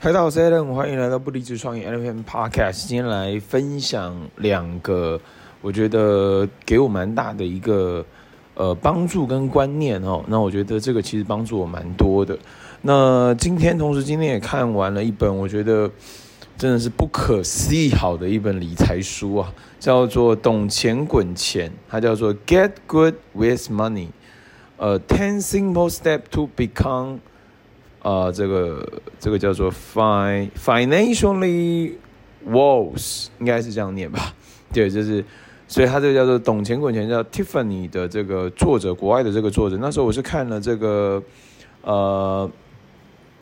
嗨，大家好，我是 Allen，欢迎来到不离职创业 Allen Podcast。今天来分享两个我觉得给我蛮大的一个呃帮助跟观念哦。那我觉得这个其实帮助我蛮多的。那今天同时今天也看完了一本我觉得真的是不可思议好的一本理财书啊，叫做《懂钱滚钱》，它叫做 Get Good with Money。呃，Ten Simple Steps to Become，呃，这个这个叫做 Fin Financially Wise，应该是这样念吧？对，就是，所以他这个叫做懂钱滚钱，叫 Tiffany 的这个作者，国外的这个作者。那时候我是看了这个，呃，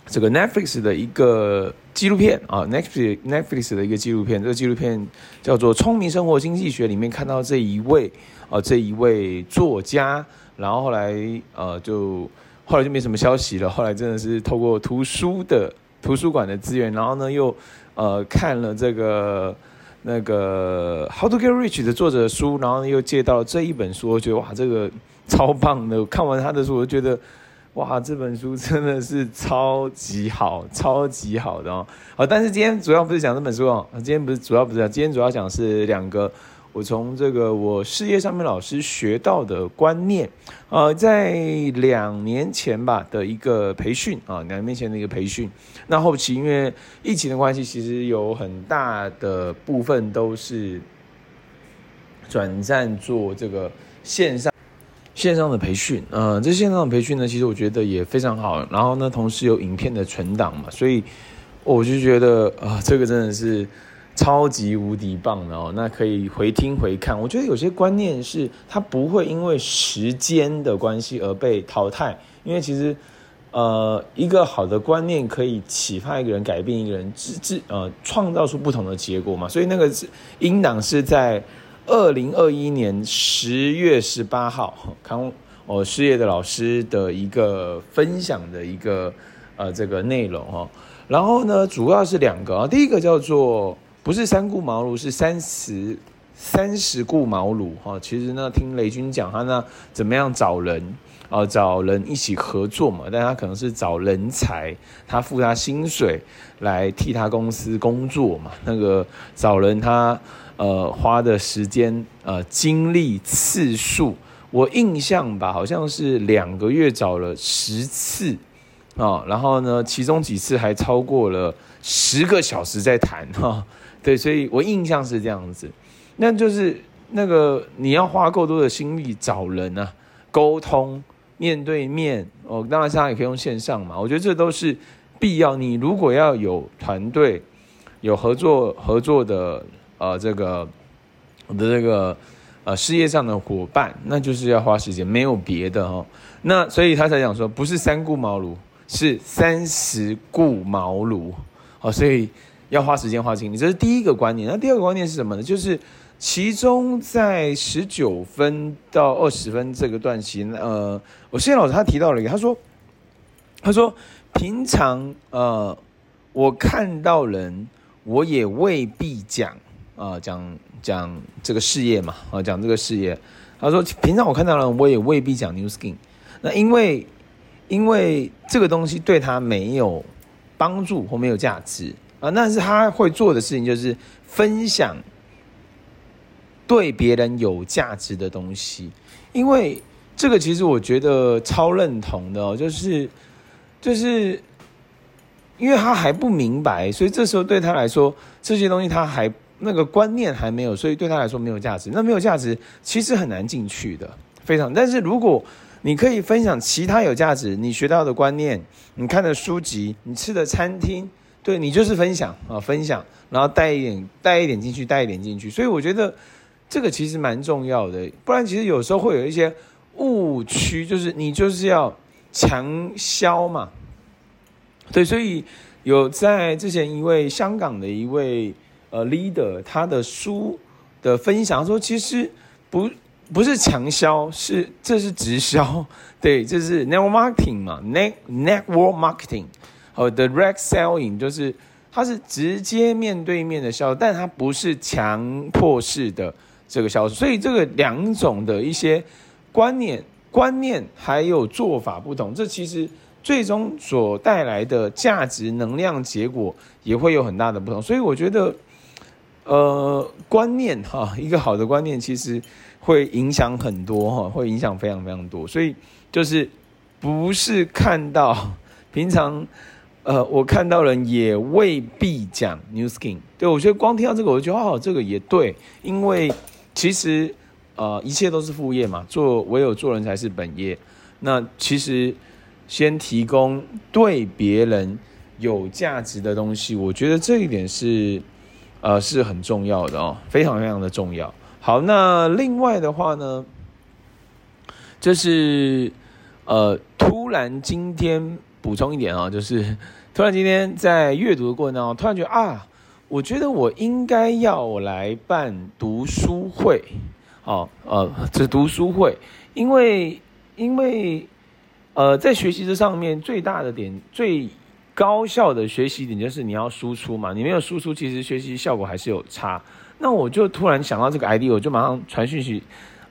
这个 Netflix 的一个纪录片啊，Netflix Netflix 的一个纪录片，这个纪录片叫做《聪明生活经济学》，里面看到这一位啊、这一位作家。然后后来，呃，就后来就没什么消息了。后来真的是透过图书的图书馆的资源，然后呢，又呃看了这个那个《How to Get Rich》的作者的书，然后又借到了这一本书，我觉得哇，这个超棒的！看完他的书，我就觉得哇，这本书真的是超级好，超级好的哦。好，但是今天主要不是讲这本书哦，今天不是主要不是讲，今天主要讲是两个。我从这个我事业上面老师学到的观念，呃，在两年前吧的一个培训啊，两年前的一个培训。那后期因为疫情的关系，其实有很大的部分都是转战做这个线上线上的培训。呃，这线上的培训呢，其实我觉得也非常好。然后呢，同时有影片的存档嘛，所以我就觉得啊，这个真的是。超级无敌棒的哦，那可以回听回看。我觉得有些观念是它不会因为时间的关系而被淘汰，因为其实，呃，一个好的观念可以启发一个人，改变一个人，自自呃创造出不同的结果嘛。所以那个是音档是在二零二一年十月十八号，康我事业的老师的一个分享的一个呃这个内容哦。然后呢，主要是两个啊，第一个叫做。不是三顾茅庐，是三十三十顾茅庐哈。其实呢，听雷军讲他那怎么样找人啊、呃，找人一起合作嘛。但他可能是找人才，他付他薪水来替他公司工作嘛。那个找人他呃花的时间呃精力次数，我印象吧，好像是两个月找了十次啊、然后呢，其中几次还超过了十个小时在谈哈。对，所以我印象是这样子，那就是那个你要花够多的心力找人啊，沟通面对面哦，当然现在也可以用线上嘛。我觉得这都是必要。你如果要有团队、有合作合作的呃这个我的这个呃事业上的伙伴，那就是要花时间，没有别的哦。那所以他才讲说，不是三顾茅庐，是三十顾茅庐。哦，所以。要花时间花精力，这是第一个观念。那第二个观念是什么呢？就是其中在十九分到二十分这个段期，呃，我谢老师他提到了一个，他说，他说平常呃，我看到人，我也未必讲啊，讲讲这个事业嘛，啊，讲这个事业。他说平常我看到人，我也未必讲 New Skin。那因为因为这个东西对他没有帮助或没有价值。啊，那是他会做的事情，就是分享对别人有价值的东西。因为这个其实我觉得超认同的哦，就是就是因为他还不明白，所以这时候对他来说，这些东西他还那个观念还没有，所以对他来说没有价值。那没有价值，其实很难进去的，非常。但是如果你可以分享其他有价值，你学到的观念，你看的书籍，你吃的餐厅。对，你就是分享啊，分享，然后带一点带一点进去，带一点进去，所以我觉得这个其实蛮重要的。不然其实有时候会有一些误区，就是你就是要强销嘛。对，所以有在之前一位香港的一位呃 leader，他的书的分享说，其实不不是强销，是这是直销，对，这是 network marketing 嘛，net network marketing。哦，direct selling 就是它是直接面对面的销售，但它不是强迫式的这个销售，所以这个两种的一些观念、观念还有做法不同，这其实最终所带来的价值、能量、结果也会有很大的不同。所以我觉得，呃，观念哈，一个好的观念其实会影响很多哈，会影响非常非常多。所以就是不是看到平常。呃，我看到人也未必讲 new skin 对，我觉得光听到这个，我就觉得哦，这个也对，因为其实呃，一切都是副业嘛，做唯有做人才是本业。那其实先提供对别人有价值的东西，我觉得这一点是呃是很重要的哦，非常非常的重要。好，那另外的话呢，就是呃，突然今天。补充一点啊，就是突然今天在阅读的过程当中，突然觉得啊，我觉得我应该要来办读书会，哦，呃，这读书会，因为因为呃，在学习这上面最大的点、最高效的学习点就是你要输出嘛，你没有输出，其实学习效果还是有差。那我就突然想到这个 idea，我就马上传讯息，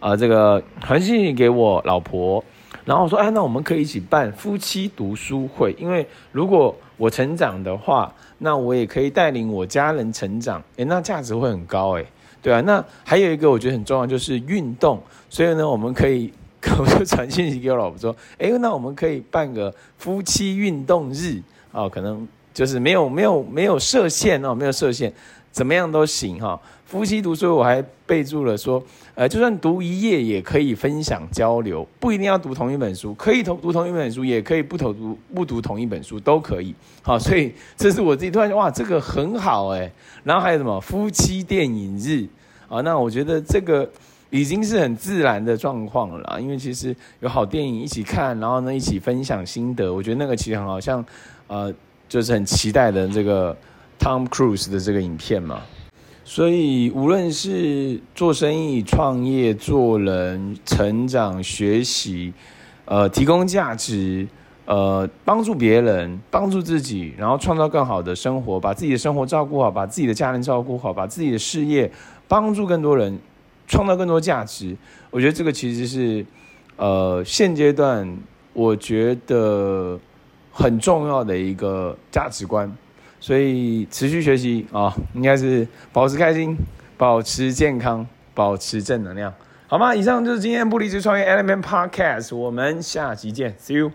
呃，这个传讯息给我老婆。然后我说，哎，那我们可以一起办夫妻读书会，因为如果我成长的话，那我也可以带领我家人成长，哎，那价值会很高，哎，对啊。那还有一个我觉得很重要，就是运动。所以呢，我们可以，我就传信息给我老婆说，哎，那我们可以办个夫妻运动日啊，可能就是没有没有没有设限哦，没有设限，怎么样都行哈。夫妻读书，我还备注了说，呃，就算读一页也可以分享交流，不一定要读同一本书，可以同读同一本书，也可以不读不读同一本书都可以。好，所以这是我自己突然，哇，这个很好哎。然后还有什么夫妻电影日啊？那我觉得这个已经是很自然的状况了，因为其实有好电影一起看，然后呢一起分享心得，我觉得那个其实很好像，呃，就是很期待的这个 Tom Cruise 的这个影片嘛。所以，无论是做生意、创业、做人、成长、学习，呃，提供价值，呃，帮助别人、帮助自己，然后创造更好的生活，把自己的生活照顾好，把自己的家人照顾好，把自己的事业帮助更多人，创造更多价值。我觉得这个其实是，呃，现阶段我觉得很重要的一个价值观。所以持续学习啊、应该是保持开心、保持健康、保持正能量，好吗？以上就是今天不离职创业 Element Podcast，我们下期见，See you。